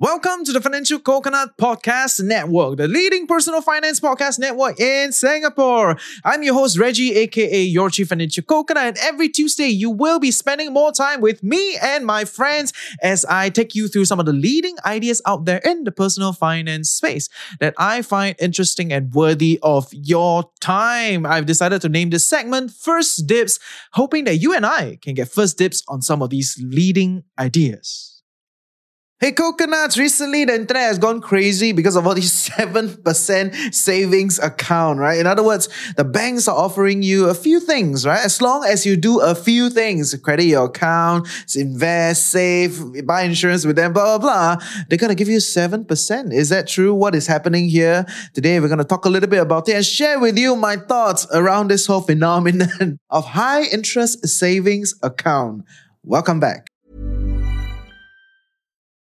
Welcome to the Financial Coconut Podcast Network, the leading personal finance podcast network in Singapore. I'm your host, Reggie, aka your Chief Financial Coconut, and every Tuesday you will be spending more time with me and my friends as I take you through some of the leading ideas out there in the personal finance space that I find interesting and worthy of your time. I've decided to name this segment First Dibs, hoping that you and I can get first dibs on some of these leading ideas. Hey, coconuts, recently the internet has gone crazy because of all these 7% savings account, right? In other words, the banks are offering you a few things, right? As long as you do a few things, credit your account, invest, save, buy insurance with them, blah, blah, blah, they're going to give you 7%. Is that true? What is happening here? Today, we're going to talk a little bit about it and share with you my thoughts around this whole phenomenon of high interest savings account. Welcome back.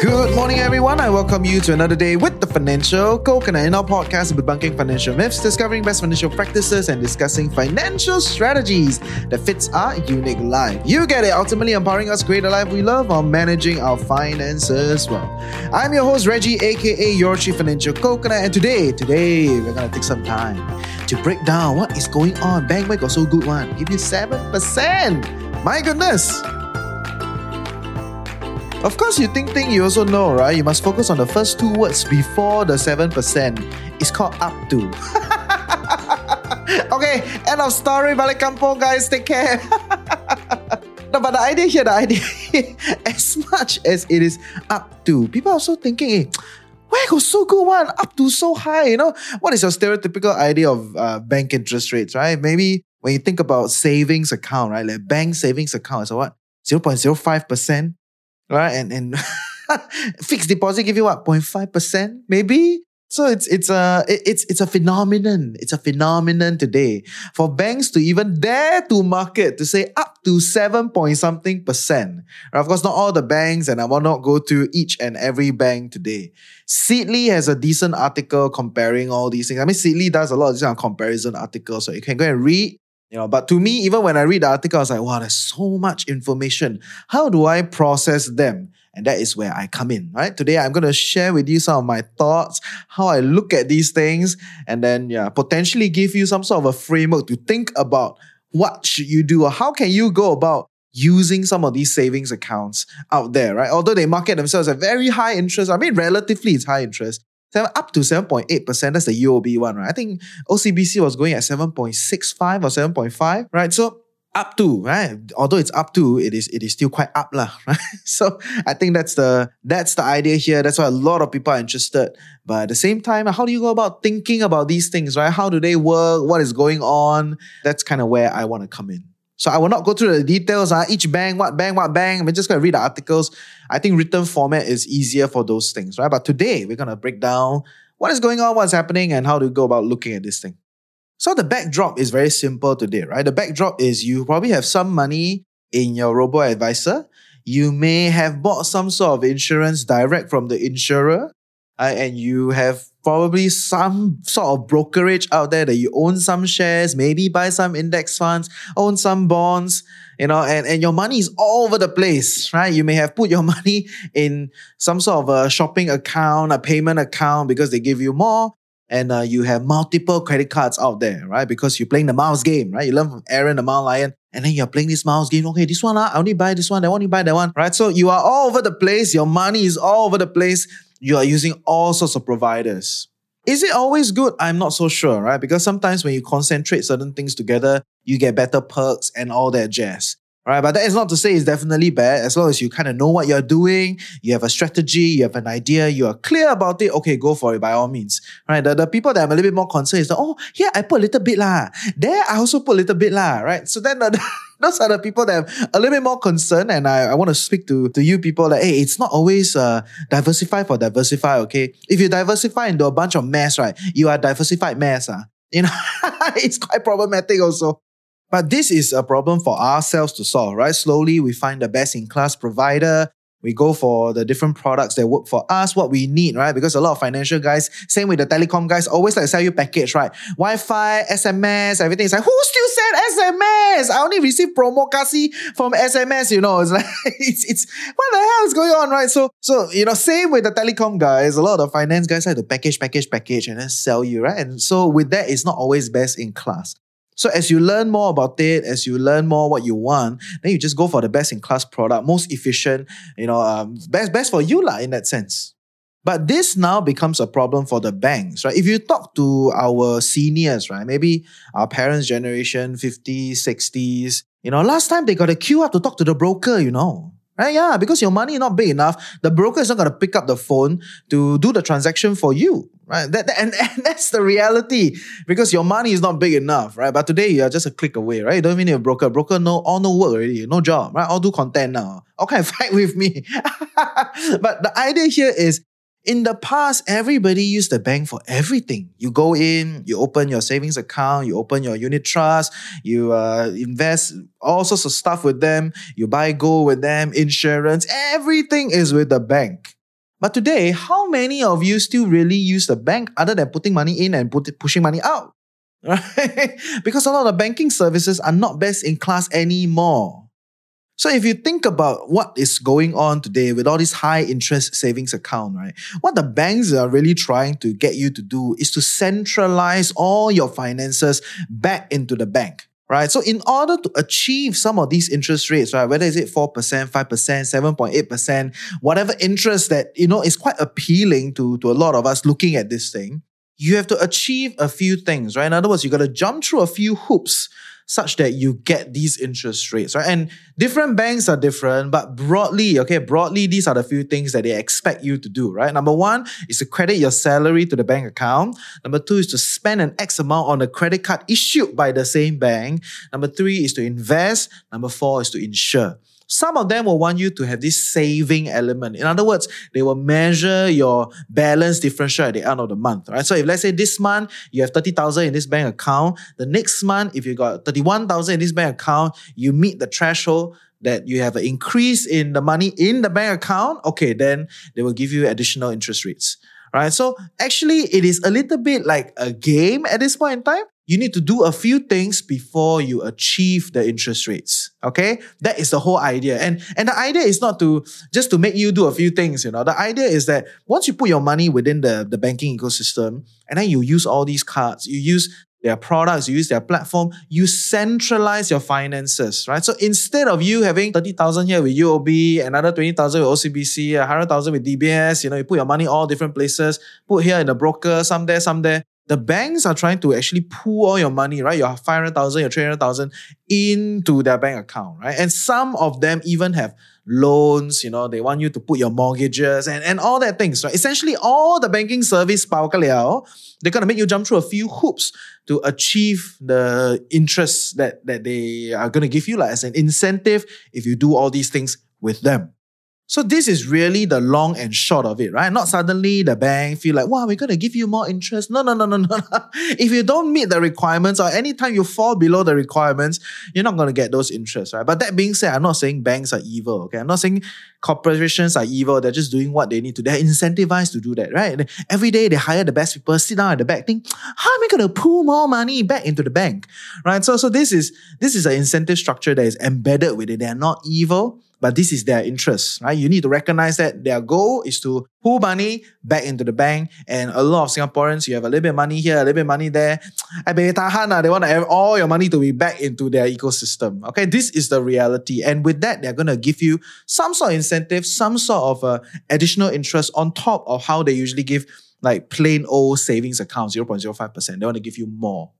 Good morning, everyone. I welcome you to another day with the Financial Coconut. In our podcast, debunking financial myths, discovering best financial practices, and discussing financial strategies that fits our unique life. You get it. Ultimately, empowering us create a life we love while managing our finances well. I'm your host, Reggie, aka your Chief Financial Coconut, and today, today, we're gonna take some time to break down what is going on. Bank got so good one? Give you seven percent. My goodness. Of course, you think think you also know, right? You must focus on the first two words before the 7%. It's called up to. okay, end of story. Balik kampung, guys. Take care. no, but the idea here, the idea here, as much as it is up to, people are also thinking, eh, where got so good one? Up to so high, you know? What is your stereotypical idea of uh, bank interest rates, right? Maybe when you think about savings account, right? Like bank savings account is what? 0.05%, right? And and fixed deposit give you what 0.5% maybe. So it's it's a it's it's a phenomenon. It's a phenomenon today for banks to even dare to market to say up to seven point something percent. Of course, not all the banks, and I will not go through each and every bank today. Seedly has a decent article comparing all these things. I mean, Seedly does a lot of these kind of comparison articles, so you can go and read. You know, but to me, even when I read the article, I was like, wow, there's so much information. How do I process them? And that is where I come in, right? Today, I'm going to share with you some of my thoughts, how I look at these things, and then, yeah, potentially give you some sort of a framework to think about what should you do or how can you go about using some of these savings accounts out there, right? Although they market themselves at very high interest, I mean, relatively it's high interest. Seven, up to 7.8%, that's the UOB one, right? I think OCBC was going at 7.65 or 7.5, right? So up to, right? Although it's up to, it is it is still quite up, lah, right? So I think that's the that's the idea here. That's why a lot of people are interested. But at the same time, how do you go about thinking about these things, right? How do they work? What is going on? That's kind of where I want to come in. So I will not go through the details. Uh, each bank, what bank, what bank. I'm just going to read the articles. I think written format is easier for those things, right? But today we're going to break down what is going on, what's happening, and how to go about looking at this thing. So the backdrop is very simple today, right? The backdrop is you probably have some money in your robo advisor. You may have bought some sort of insurance direct from the insurer, uh, and you have probably some sort of brokerage out there that you own some shares, maybe buy some index funds, own some bonds, you know, and, and your money is all over the place, right? You may have put your money in some sort of a shopping account, a payment account because they give you more. And uh, you have multiple credit cards out there, right? Because you're playing the miles game, right? You learn from Aaron, the MileLion, and then you're playing this miles game. Okay, this one, uh, I only buy this one, one, you buy that one, right? So you are all over the place. Your money is all over the place. You are using all sorts of providers. Is it always good? I'm not so sure, right? Because sometimes when you concentrate certain things together, you get better perks and all that jazz. Right, but that is not to say it's definitely bad. As long as you kind of know what you're doing, you have a strategy, you have an idea, you are clear about it. Okay, go for it by all means. Right? The, the people that I'm a little bit more concerned is that oh, here I put a little bit lah. There I also put a little bit lah. Right? So then the, those are the people that I'm a little bit more concerned, and I, I want to speak to to you people that hey, it's not always uh, diversify for diversify. Okay, if you diversify into a bunch of mess, right, you are diversified mess. Uh. You know, it's quite problematic also. But this is a problem for ourselves to solve, right? Slowly we find the best in class provider. We go for the different products that work for us, what we need, right? Because a lot of financial guys, same with the telecom guys, always like sell you package, right? Wi-Fi, SMS, everything. It's like, who still send SMS? I only receive promo kasi from SMS, you know. It's like, it's, it's, what the hell is going on, right? So, so, you know, same with the telecom guys, a lot of the finance guys like to package, package, package, and then sell you, right? And so with that, it's not always best in class. So as you learn more about it, as you learn more what you want, then you just go for the best in class product, most efficient, you know, um, best best for you lah in that sense. But this now becomes a problem for the banks, right? If you talk to our seniors, right, maybe our parents' generation, 50s, 60s, you know, last time they got a queue up to talk to the broker, you know. Right? Yeah, because your money is not big enough, the broker is not going to pick up the phone to do the transaction for you. Right? That, and, and that's the reality because your money is not big enough, right? But today you are just a click away, right? You don't even need a broker. Broker no all no work already, no job, right? All do content now. Okay, fight with me. but the idea here is in the past, everybody used the bank for everything. You go in, you open your savings account, you open your unit trust, you uh, invest all sorts of stuff with them, you buy gold with them, insurance, everything is with the bank. But today, how many of you still really use the bank other than putting money in and put, pushing money out? Right? because a lot of banking services are not best in class anymore. So if you think about what is going on today with all these high interest savings account, right? What the banks are really trying to get you to do is to centralize all your finances back into the bank. Right. So in order to achieve some of these interest rates, right, whether is it 4%, 5%, 7.8%, whatever interest that, you know, is quite appealing to, to a lot of us looking at this thing, you have to achieve a few things, right? In other words, you've got to jump through a few hoops such that you get these interest rates, right? And different banks are different, but broadly, okay, broadly, these are the few things that they expect you to do, right? Number one is to credit your salary to the bank account. Number two is to spend an X amount on a credit card issued by the same bank. Number three is to invest. Number four is to insure. Some of them will want you to have this saving element. In other words, they will measure your balance differential at the end of the month, right? So if let's say this month you have 30,000 in this bank account, the next month, if you got 31,000 in this bank account, you meet the threshold that you have an increase in the money in the bank account, okay, then they will give you additional interest rates. Right. So actually, it is a little bit like a game at this point in time you need to do a few things before you achieve the interest rates. Okay. That is the whole idea. And, and the idea is not to just to make you do a few things, you know. The idea is that once you put your money within the, the banking ecosystem and then you use all these cards, you use their products, you use their platform, you centralize your finances, right? So instead of you having 30,000 here with UOB, another 20,000 with OCBC, 100,000 with DBS, you know, you put your money all different places, put here in the broker, some there, some there the banks are trying to actually pool all your money, right? Your 500,000, your 300,000 into their bank account, right? And some of them even have loans, you know, they want you to put your mortgages and, and all that things, right? Essentially, all the banking service, they're going to make you jump through a few hoops to achieve the interest that, that they are going to give you like, as an incentive if you do all these things with them. So this is really the long and short of it, right? Not suddenly the bank feel like, wow, we're going to give you more interest. No, no, no, no, no. if you don't meet the requirements or anytime you fall below the requirements, you're not going to get those interests, right? But that being said, I'm not saying banks are evil, okay? I'm not saying corporations are evil. They're just doing what they need to. They're incentivized to do that, right? every day they hire the best people, sit down at the back, think, how am I going to pull more money back into the bank, right? So, so this is, this is an incentive structure that is embedded with it. They're not evil but this is their interest, right? You need to recognize that their goal is to pull money back into the bank. And a lot of Singaporeans, you have a little bit of money here, a little bit of money there. I bet tahan, they want to have all your money to be back into their ecosystem. Okay, this is the reality. And with that, they're going to give you some sort of incentive, some sort of uh, additional interest on top of how they usually give like plain old savings account, 0.05%. They want to give you more.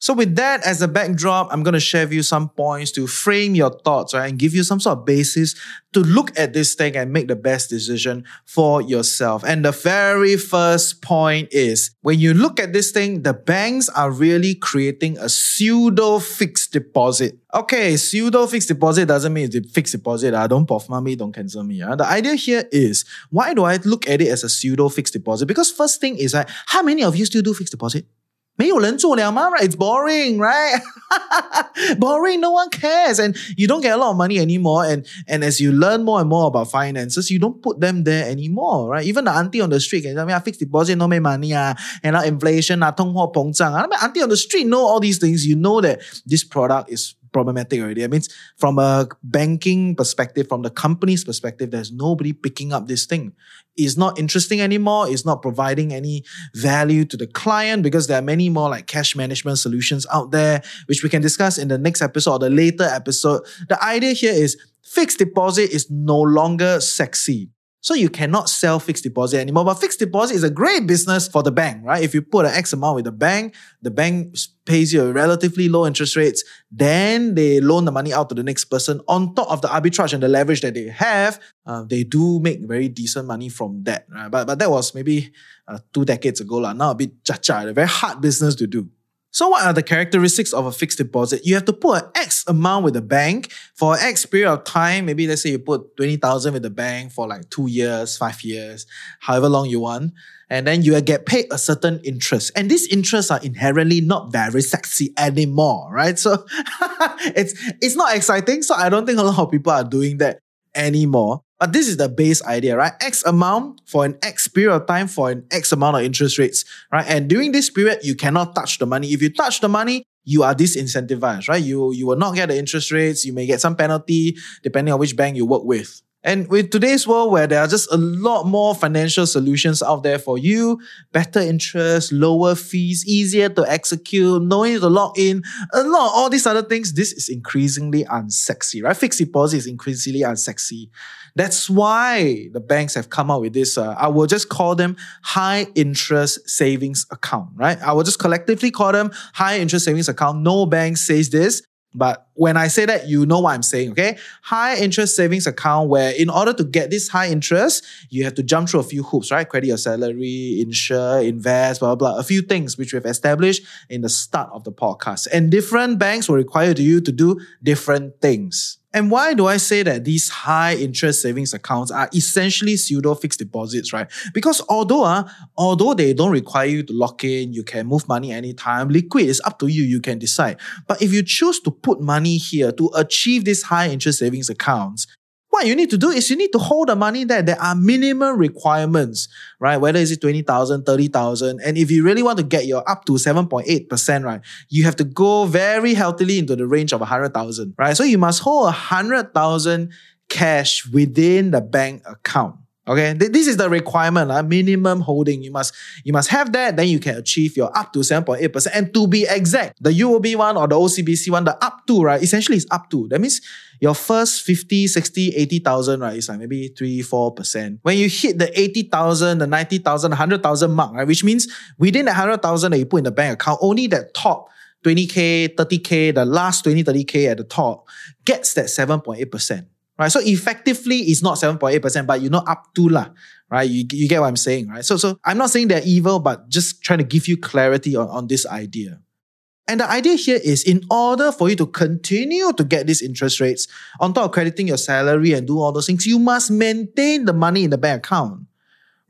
So, with that as a backdrop, I'm going to share with you some points to frame your thoughts, right? And give you some sort of basis to look at this thing and make the best decision for yourself. And the very first point is when you look at this thing, the banks are really creating a pseudo fixed deposit. Okay, pseudo fixed deposit doesn't mean it's a fixed deposit. Uh, don't puff me, don't cancel me. Uh. The idea here is why do I look at it as a pseudo fixed deposit? Because first thing is, like, how many of you still do fixed deposit? 没有人做了吗? Right? It's boring, right? boring. No one cares, and you don't get a lot of money anymore. And and as you learn more and more about finances, you don't put them there anymore, right? Even the auntie on the street can tell me, "I fixed deposit no make money ah, and uh, inflation ah, 通货膨胀 ah." I mean, auntie on the street know all these things. You know that this product is problematic already. I mean, from a banking perspective, from the company's perspective, there's nobody picking up this thing. It's not interesting anymore. It's not providing any value to the client because there are many more like cash management solutions out there, which we can discuss in the next episode or the later episode. The idea here is fixed deposit is no longer sexy. So you cannot sell fixed deposit anymore. But fixed deposit is a great business for the bank, right? If you put an X amount with the bank, the bank pays you a relatively low interest rates, then they loan the money out to the next person. On top of the arbitrage and the leverage that they have, uh, they do make very decent money from that. Right? But, but that was maybe uh, two decades ago. La. Now a bit cha-cha, a very hard business to do. So, what are the characteristics of a fixed deposit? You have to put an X amount with the bank for X period of time. Maybe let's say you put 20,000 with the bank for like two years, five years, however long you want. And then you get paid a certain interest. And these interests are inherently not very sexy anymore, right? So it's it's not exciting. So I don't think a lot of people are doing that anymore. But this is the base idea, right? X amount for an X period of time for an X amount of interest rates, right? And during this period, you cannot touch the money. If you touch the money, you are disincentivized, right? You, you will not get the interest rates. You may get some penalty depending on which bank you work with. And with today's world where there are just a lot more financial solutions out there for you, better interest, lower fees, easier to execute, no need to log in, a lot all these other things, this is increasingly unsexy, right? Fixed deposit is increasingly unsexy. That's why the banks have come out with this. Uh, I will just call them high interest savings account, right? I will just collectively call them high interest savings account. No bank says this. But when I say that, you know what I'm saying, okay? High interest savings account where in order to get this high interest, you have to jump through a few hoops, right? Credit your salary, insure, invest, blah, blah, blah. A few things which we've established in the start of the podcast. And different banks will require you to do different things. And why do I say that these high interest savings accounts are essentially pseudo fixed deposits, right? Because although, uh, although they don't require you to lock in, you can move money anytime, liquid is up to you, you can decide. But if you choose to put money here to achieve these high interest savings accounts, what you need to do is you need to hold the money there. There are minimum requirements, right? Whether it's 20,000, 30,000. And if you really want to get your up to 7.8%, right, you have to go very healthily into the range of 100,000, right? So you must hold 100,000 cash within the bank account. Okay, this is the requirement, uh, minimum holding. You must you must have that, then you can achieve your up to 7.8%. And to be exact, the UOB one or the OCBC one, the up to, right, essentially is up to. That means your first 50, 60, 80,000, right, is like maybe 3, 4%. When you hit the 80,000, the 90,000, 100,000 mark, right, which means within the 100,000 that you put in the bank account, only that top 20K, 30K, the last 20, 30K at the top gets that 7.8% right? So effectively, it's not 7.8%, but you're not up to lah, right? You, you get what I'm saying, right? So, so I'm not saying they're evil, but just trying to give you clarity on, on this idea. And the idea here is in order for you to continue to get these interest rates, on top of crediting your salary and do all those things, you must maintain the money in the bank account,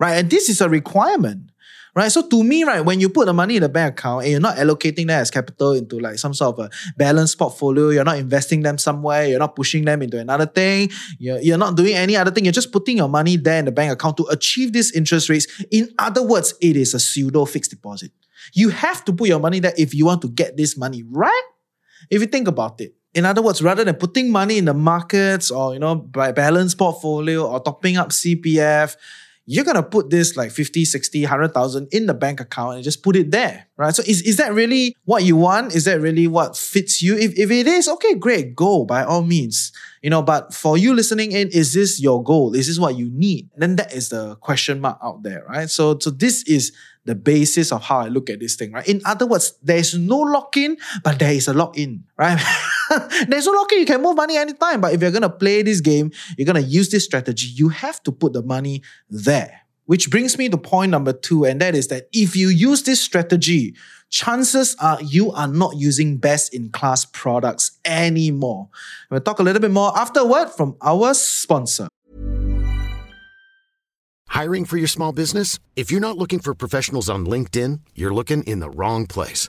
right? And this is a requirement right? So to me, right, when you put the money in the bank account and you're not allocating that as capital into like some sort of a balanced portfolio, you're not investing them somewhere, you're not pushing them into another thing, you're, you're not doing any other thing, you're just putting your money there in the bank account to achieve these interest rates. In other words, it is a pseudo fixed deposit. You have to put your money there if you want to get this money, right? If you think about it. In other words, rather than putting money in the markets or, you know, by balanced portfolio or topping up CPF, you're going to put this like 50, 60, 100,000 in the bank account and just put it there, right? So is, is that really what you want? Is that really what fits you? If, if it is, okay, great, go by all means. You know, but for you listening in, is this your goal? Is this what you need? Then that is the question mark out there, right? So, so this is the basis of how I look at this thing, right? In other words, there's no lock-in, but there is a lock-in, right? there's no lock-in, you can move money anytime. But if you're gonna play this game, you're gonna use this strategy, you have to put the money there. Which brings me to point number two, and that is that if you use this strategy, chances are you are not using best in class products anymore. We'll talk a little bit more afterward from our sponsor. Hiring for your small business? If you're not looking for professionals on LinkedIn, you're looking in the wrong place.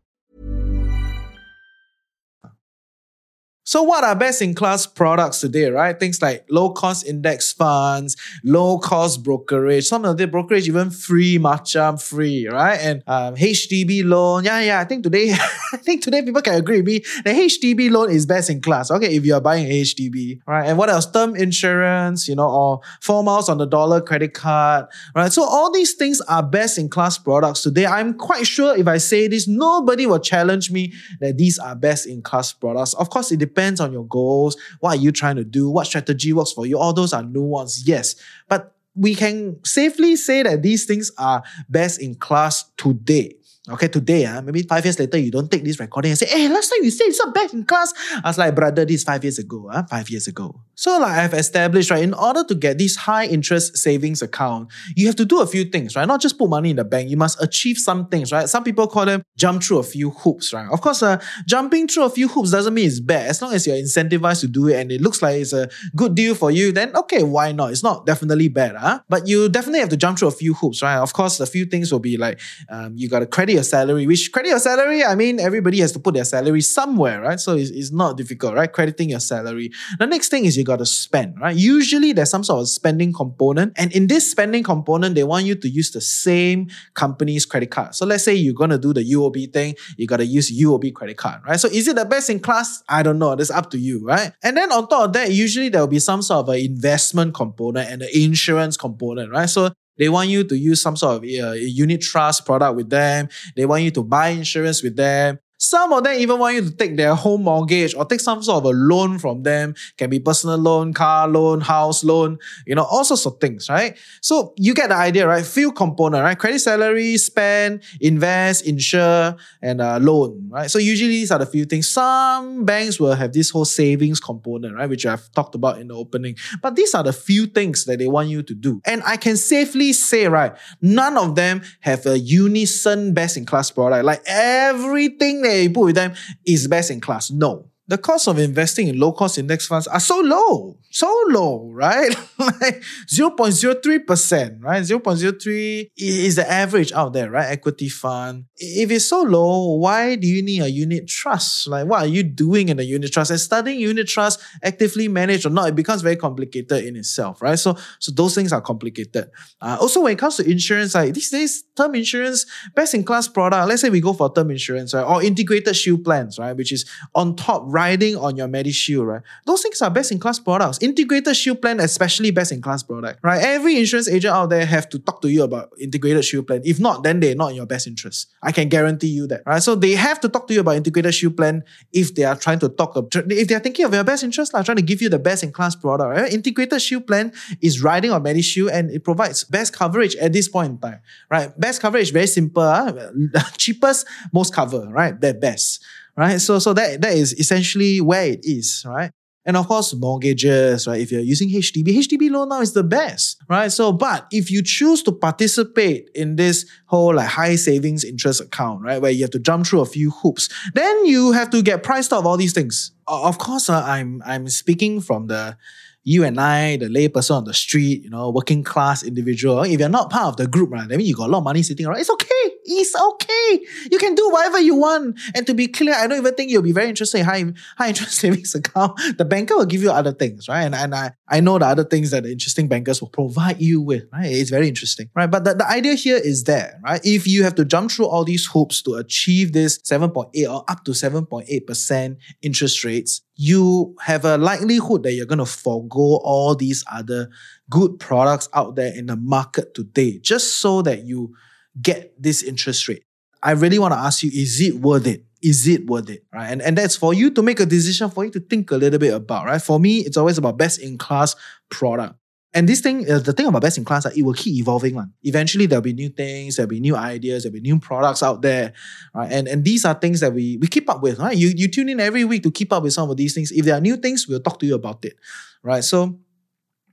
So, what are best in class products today, right? Things like low cost index funds, low cost brokerage, some of the brokerage even free, matcha free, right? And um, HDB loan. Yeah, yeah. I think today, I think today people can agree with me. The HDB loan is best in class. Okay, if you are buying HDB, right? And what else? Term insurance, you know, or four miles on the dollar credit card, right? So, all these things are best in class products today. I'm quite sure if I say this, nobody will challenge me that these are best in class products. Of course, it depends depends on your goals. What are you trying to do? What strategy works for you? All those are nuanced, yes. But we can safely say that these things are best in class today. Okay, today, uh, maybe five years later, you don't take this recording and say, hey, last time you said it's not best in class. I was like, brother, this five years ago, uh, five years ago. So like I've established, right, in order to get this high interest savings account, you have to do a few things, right? Not just put money in the bank. You must achieve some things, right? Some people call them jump through a few hoops, right? Of course, uh, jumping through a few hoops doesn't mean it's bad. As long as you're incentivized to do it and it looks like it's a good deal for you, then okay, why not? It's not definitely bad, huh? But you definitely have to jump through a few hoops, right? Of course, a few things will be like um, you got to credit your salary, which credit your salary, I mean, everybody has to put their salary somewhere, right? So it's, it's not difficult, right? Crediting your salary. The next thing is you got to spend, right? Usually there's some sort of spending component. And in this spending component, they want you to use the same company's credit card. So let's say you're going to do the UOB thing, you got to use UOB credit card, right? So is it the best in class? I don't know. That's up to you, right? And then on top of that, usually there will be some sort of an investment component and an insurance component, right? So they want you to use some sort of uh, unit trust product with them. They want you to buy insurance with them. Some of them even want you to take their home mortgage or take some sort of a loan from them. Can be personal loan, car loan, house loan, you know, all sorts of things, right? So you get the idea, right? Few component, right? Credit salary, spend, invest, insure, and uh, loan, right? So usually these are the few things. Some banks will have this whole savings component, right? Which I've talked about in the opening. But these are the few things that they want you to do. And I can safely say, right, none of them have a unison best in class product. Like everything you put with them is best in class. No the cost of investing in low cost index funds are so low, so low, right? like 0.03%, right? 0.03 is the average out there, right? Equity fund. If it's so low, why do you need a unit trust? Like, what are you doing in a unit trust? And studying unit trust, actively managed or not, it becomes very complicated in itself, right? So, so those things are complicated. Uh, also, when it comes to insurance, like these days, term insurance, best in class product, let's say we go for term insurance, right? Or integrated shield plans, right? Which is on top, right? Riding on your MediShield, right? Those things are best in class products. Integrated Shield plan, especially best in class product, right? Every insurance agent out there have to talk to you about integrated Shield plan. If not, then they're not in your best interest. I can guarantee you that, right? So they have to talk to you about integrated Shield plan if they are trying to talk, if they're thinking of your best interest, like trying to give you the best in class product, right? Integrated Shield plan is riding on MediShield and it provides best coverage at this point in time, right? Best coverage, very simple, huh? Ah, cheapest, most cover, right? That best right? So, so that, that is essentially where it is, right? And of course, mortgages, right? If you're using HDB, HDB loan now is the best, right? So, but if you choose to participate in this whole like high savings interest account, right, where you have to jump through a few hoops, then you have to get priced out of all these things. Of course, uh, I'm I'm speaking from the you and I, the layperson on the street, you know, working class individual. If you're not part of the group, right, I mean, you got a lot of money sitting around. It's okay It's okay. You can do whatever you want. And to be clear, I don't even think you'll be very interested in high, high interest savings account. The banker will give you other things, right? And, and I, I know the other things that the interesting bankers will provide you with, right? It's very interesting, right? But the, the idea here is there, right? If you have to jump through all these hoops to achieve this 7.8 or up to 7.8% interest rates, you have a likelihood that you're going to forego all these other good products out there in the market today just so that you get this interest rate. I really want to ask you, is it worth it? Is it worth it? Right. And, and that's for you to make a decision, for you to think a little bit about, right? For me, it's always about best in class product. And this thing, uh, the thing about best in class, uh, it will keep evolving. One. Eventually, there'll be new things, there'll be new ideas, there'll be new products out there, right? And, and these are things that we, we keep up with, right? You, you tune in every week to keep up with some of these things. If there are new things, we'll talk to you about it, right? So,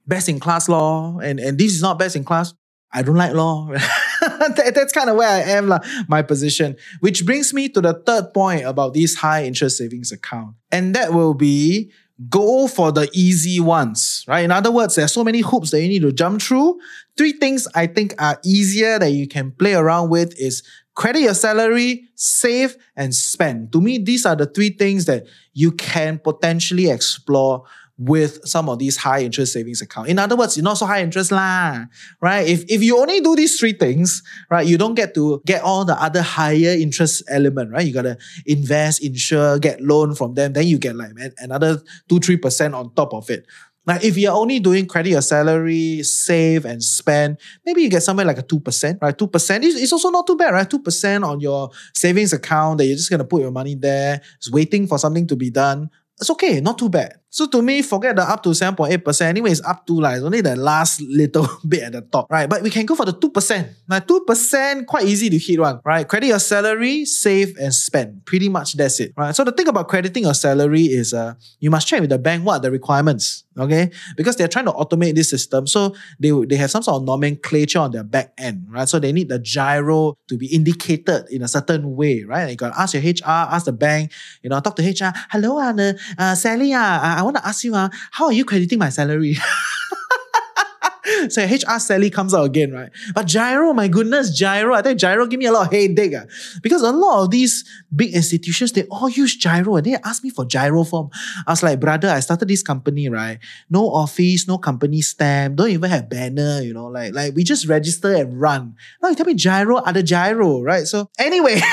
best in class law, and, and this is not best in class. I don't like law. that, that's kind of where I am, la, my position. Which brings me to the third point about this high interest savings account. And that will be go for the easy ones, right? In other words, there's so many hoops that you need to jump through. Three things I think are easier that you can play around with is credit your salary, save, and spend. To me, these are the three things that you can potentially explore with some of these high interest savings account. In other words, you're not so high interest lah, right? If, if you only do these three things, right, you don't get to get all the other higher interest element, right? You gotta invest, insure, get loan from them, then you get like another two, three percent on top of it. Now, if you're only doing credit your salary, save and spend, maybe you get somewhere like a 2%, right? 2% is, is also not too bad, right? 2% on your savings account that you're just going to put your money there, it's waiting for something to be done. It's okay, not too bad. So to me, forget the up to 7.8%. Anyway, it's up to like it's only the last little bit at the top, right? But we can go for the 2%. Now, 2% quite easy to hit one, right? Credit your salary, save and spend. Pretty much that's it, right? So the thing about crediting your salary is uh, you must check with the bank what are the requirements, okay? Because they're trying to automate this system. So they, they have some sort of nomenclature on their back end, right? So they need the GIRO to be indicated in a certain way, right? You got to ask your HR, ask the bank, you know, talk to HR. Hello, uh, uh, Sally, uh, I want to ask you, uh, how are you crediting my salary? so HR Sally comes out again, right? But GIRO, my goodness, GIRO. I think GIRO give me a lot of headache. Uh, because a lot of these big institutions, they all use GIRO and they ask me for GIRO form. I was like, brother, I started this company, right? No office, no company stamp, don't even have banner, you know, like, like we just register and run. Now you tell me GIRO, other GIRO, right? So anyway.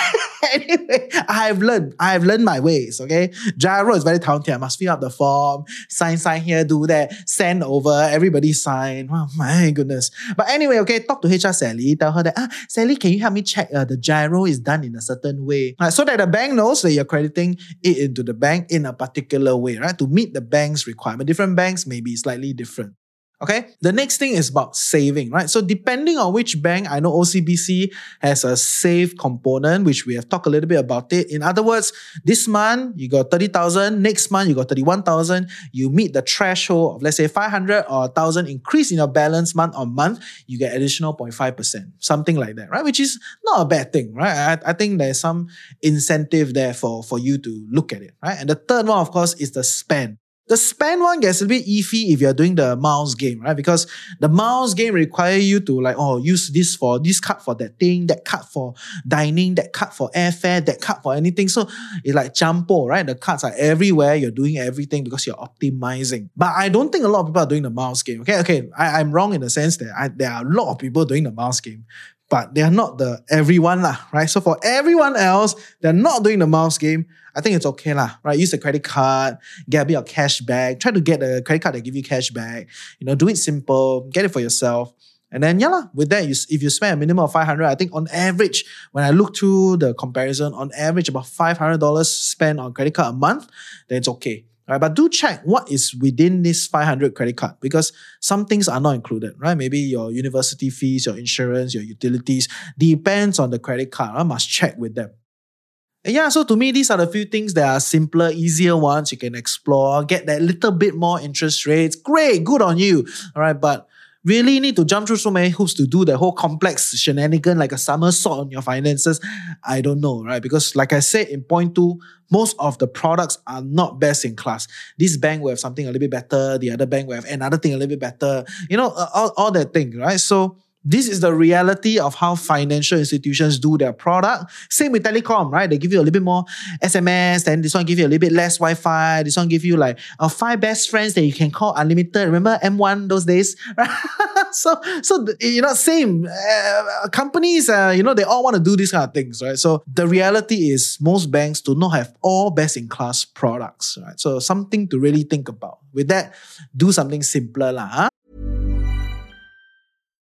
anyway, I have learned. I have learned my ways. Okay, GIRO is very talented. I must fill up the form, sign, sign here, do that, send over. Everybody sign. Oh my goodness. But anyway, okay, talk to HR Sally. Tell her that ah, Sally, can you help me check uh, the GIRO is done in a certain way, right, so that the bank knows that you're crediting it into the bank in a particular way, right, to meet the bank's requirement. Different banks may be slightly different. Okay. The next thing is about saving, right? So depending on which bank, I know OCBC has a save component, which we have talked a little bit about it. In other words, this month you got 30,000, next month you got 31,000, you meet the threshold of let's say 500 or 1,000 increase in your balance month on month, you get additional 0.5%, something like that, right? Which is not a bad thing, right? I, I think there's some incentive there for, for you to look at it, right? And the third one, of course, is the spend. The spend one gets a bit iffy if you're doing the miles game, right? Because the miles game require you to like, oh, use this for this card for that thing, that card for dining, that card for airfare, that card for anything. So it's like jumbo, right? The cards are everywhere. You're doing everything because you're optimizing. But I don't think a lot of people are doing the miles game. Okay, okay. I, I'm wrong in the sense that I, there are a lot of people doing the miles game but they are not the everyone lah, right? So for everyone else, they're not doing the miles game. I think it's okay lah, right? Use a credit card, get a bit of cash back. Try to get a credit card that give you cash back. You know, do it simple, get it for yourself. And then, yeah, lah, with that, you, if you spend a minimum of 500 I think on average, when I look through the comparison, on average, about $500 spent on credit card a month, then it's okay. Right, but do check what is within this 500 credit card because some things are not included, right? Maybe your university fees, your insurance, your utilities, depends on the credit card. I must check with them. And yeah, so to me, these are the few things that are simpler, easier ones you can explore, get that little bit more interest rates. Great, good on you. All right, but really need to jump through so many hoops to do the whole complex shenanigan like a somersault on your finances? I don't know, right? Because like I said in point two, most of the products are not best in class. This bank will have something a little bit better, the other bank will have another thing a little bit better, you know, all, all that thing, right? So This is the reality of how financial institutions do their product. Same with telecom, right? They give you a little bit more SMS, then this one give you a little bit less Wi-Fi. This one give you like uh, five best friends that you can call unlimited. Remember M1 those days? so, so you know, same uh, companies. Uh, you know, they all want to do these kind of things, right? So the reality is most banks do not have all best-in-class products, right? So something to really think about. With that, do something simpler, lah. Huh?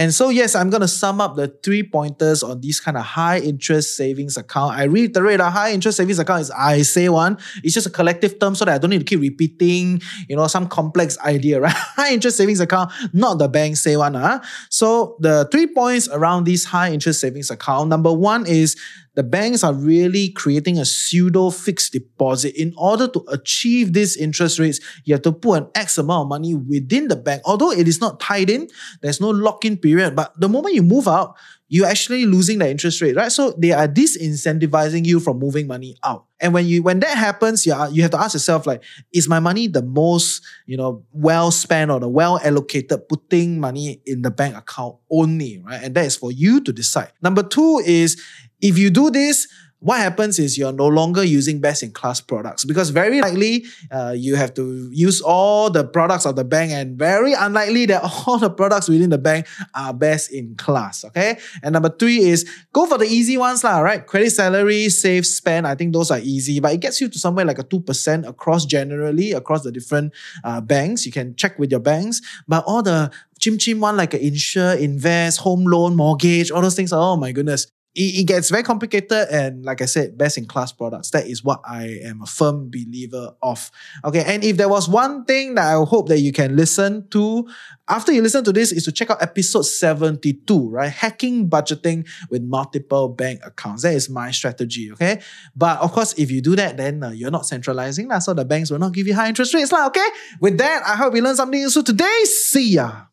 And so, yes, I'm going to sum up the three pointers on these kind of high interest savings account. I reiterate, a high interest savings account is I say one. It's just a collective term so that I don't need to keep repeating, you know, some complex idea, right? high interest savings account, not the bank say one. Huh? So the three points around this high interest savings account. Number one is the banks are really creating a pseudo fixed deposit. In order to achieve these interest rates, you have to put an X amount of money within the bank. Although it is not tied in, there's no lock in period. But the moment you move out, you're actually losing the interest rate, right? So they are disincentivizing you from moving money out. And when you when that happens, you, are, you have to ask yourself, like, is my money the most, you know, well spent or the well allocated putting money in the bank account only, right? And that is for you to decide. Number two is if you do this, what happens is you're no longer using best in class products because very likely uh, you have to use all the products of the bank and very unlikely that all the products within the bank are best in class okay? And number three is go for the easy ones lah right? Credit salary save spend i think those are easy but it gets you to somewhere like a 2% across generally across the different uh, banks. You can check with your banks but all the chim chim one like a insure invest home loan mortgage all those things oh my goodness it, it gets very complicated and like I said, best in class products. That is what I am a firm believer of. Okay, and if there was one thing that I hope that you can listen to after you listen to this is to check out episode 72, right? Hacking budgeting with multiple bank accounts. That is my strategy, okay? But of course, if you do that, then uh, you're not centralizing, lah, so the banks will not give you high interest rates, lah, okay? With that, I hope you learned something useful today. See ya.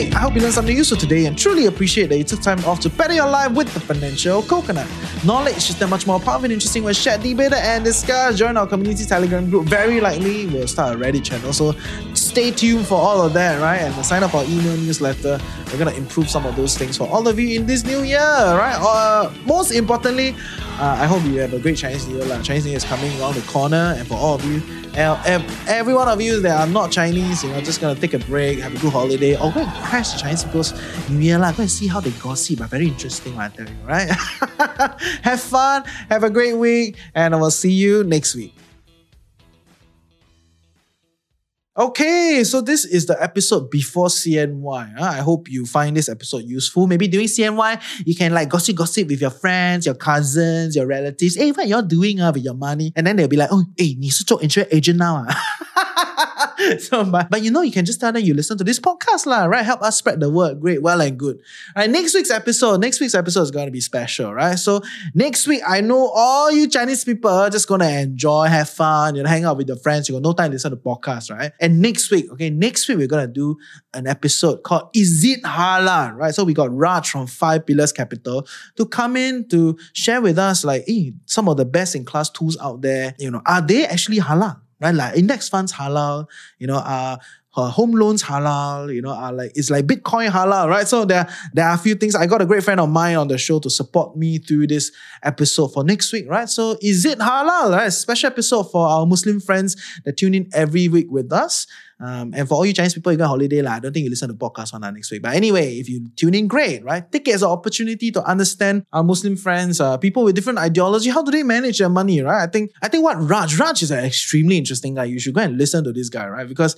Hey, I hope you learned something useful today and truly appreciate that you took time off to better your life with the financial coconut. Knowledge is that much more powerful and interesting when shared, debated, and discussed. Join our community Telegram group. Very likely, we'll start a Reddit channel. So stay tuned for all of that, right? And sign up for our email newsletter. We're gonna improve some of those things for all of you in this new year, right? Uh, most importantly, uh, I hope you have a great Chinese New Year. Chinese New Year is coming around the corner, and for all of you, every one of you that are not Chinese, you know, just gonna take a break, have a good holiday, or go and crash the Chinese people's New Year, lah. Go and see how they gossip. But very interesting, I tell you, right? have fun, have a great week, and I will see you next week. Okay, so this is the episode before CNY. Uh, ah, I hope you find this episode useful. Maybe during CNY, you can like gossip, gossip with your friends, your cousins, your relatives. Hey, what you're doing uh, with your money? And then they'll be like, oh, hey, you're a insurance agent now. Uh. so, but, but you know, you can just tell them you listen to this podcast, lah, right? Help us spread the word. Great, well and good. All right, next week's episode, next week's episode is going to be special, right? So next week, I know all you Chinese people are just going to enjoy, have fun, you know, hang out with your friends. You got no time to listen to podcasts, right? And next week, okay, next week, we're going to do an episode called Is It Halal, right? So we got Raj from Five Pillars Capital to come in to share with us, like, hey, some of the best in class tools out there, you know, are they actually halal? Right? Like index funds halal, you know, uh, home loans halal, you know, are like it's like Bitcoin halal, right? So there, there are a few things. I got a great friend of mine on the show to support me through this episode for next week, right? So is it halal? Right? Special episode for our Muslim friends that tune in every week with us. Um, and for all you Chinese people, you got holiday, lah. I don't think you listen to podcast on that next week. But anyway, if you tune in, great, right? Take it as an opportunity to understand our Muslim friends, uh, people with different ideology. How do they manage their money, right? I think I think what Raj Raj is an extremely interesting guy. You should go and listen to this guy, right? Because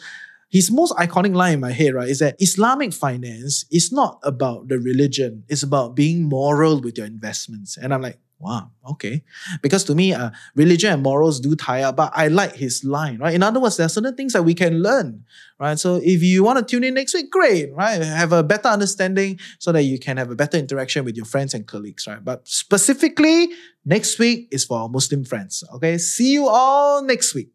his most iconic line in my head, right, is that Islamic finance is not about the religion, it's about being moral with your investments. And I'm like, Wow, okay. Because to me, uh, religion and morals do tie up, but I like his line, right? In other words, there are certain things that we can learn, right? So if you want to tune in next week, great, right? Have a better understanding so that you can have a better interaction with your friends and colleagues, right? But specifically, next week is for our Muslim friends, okay? See you all next week.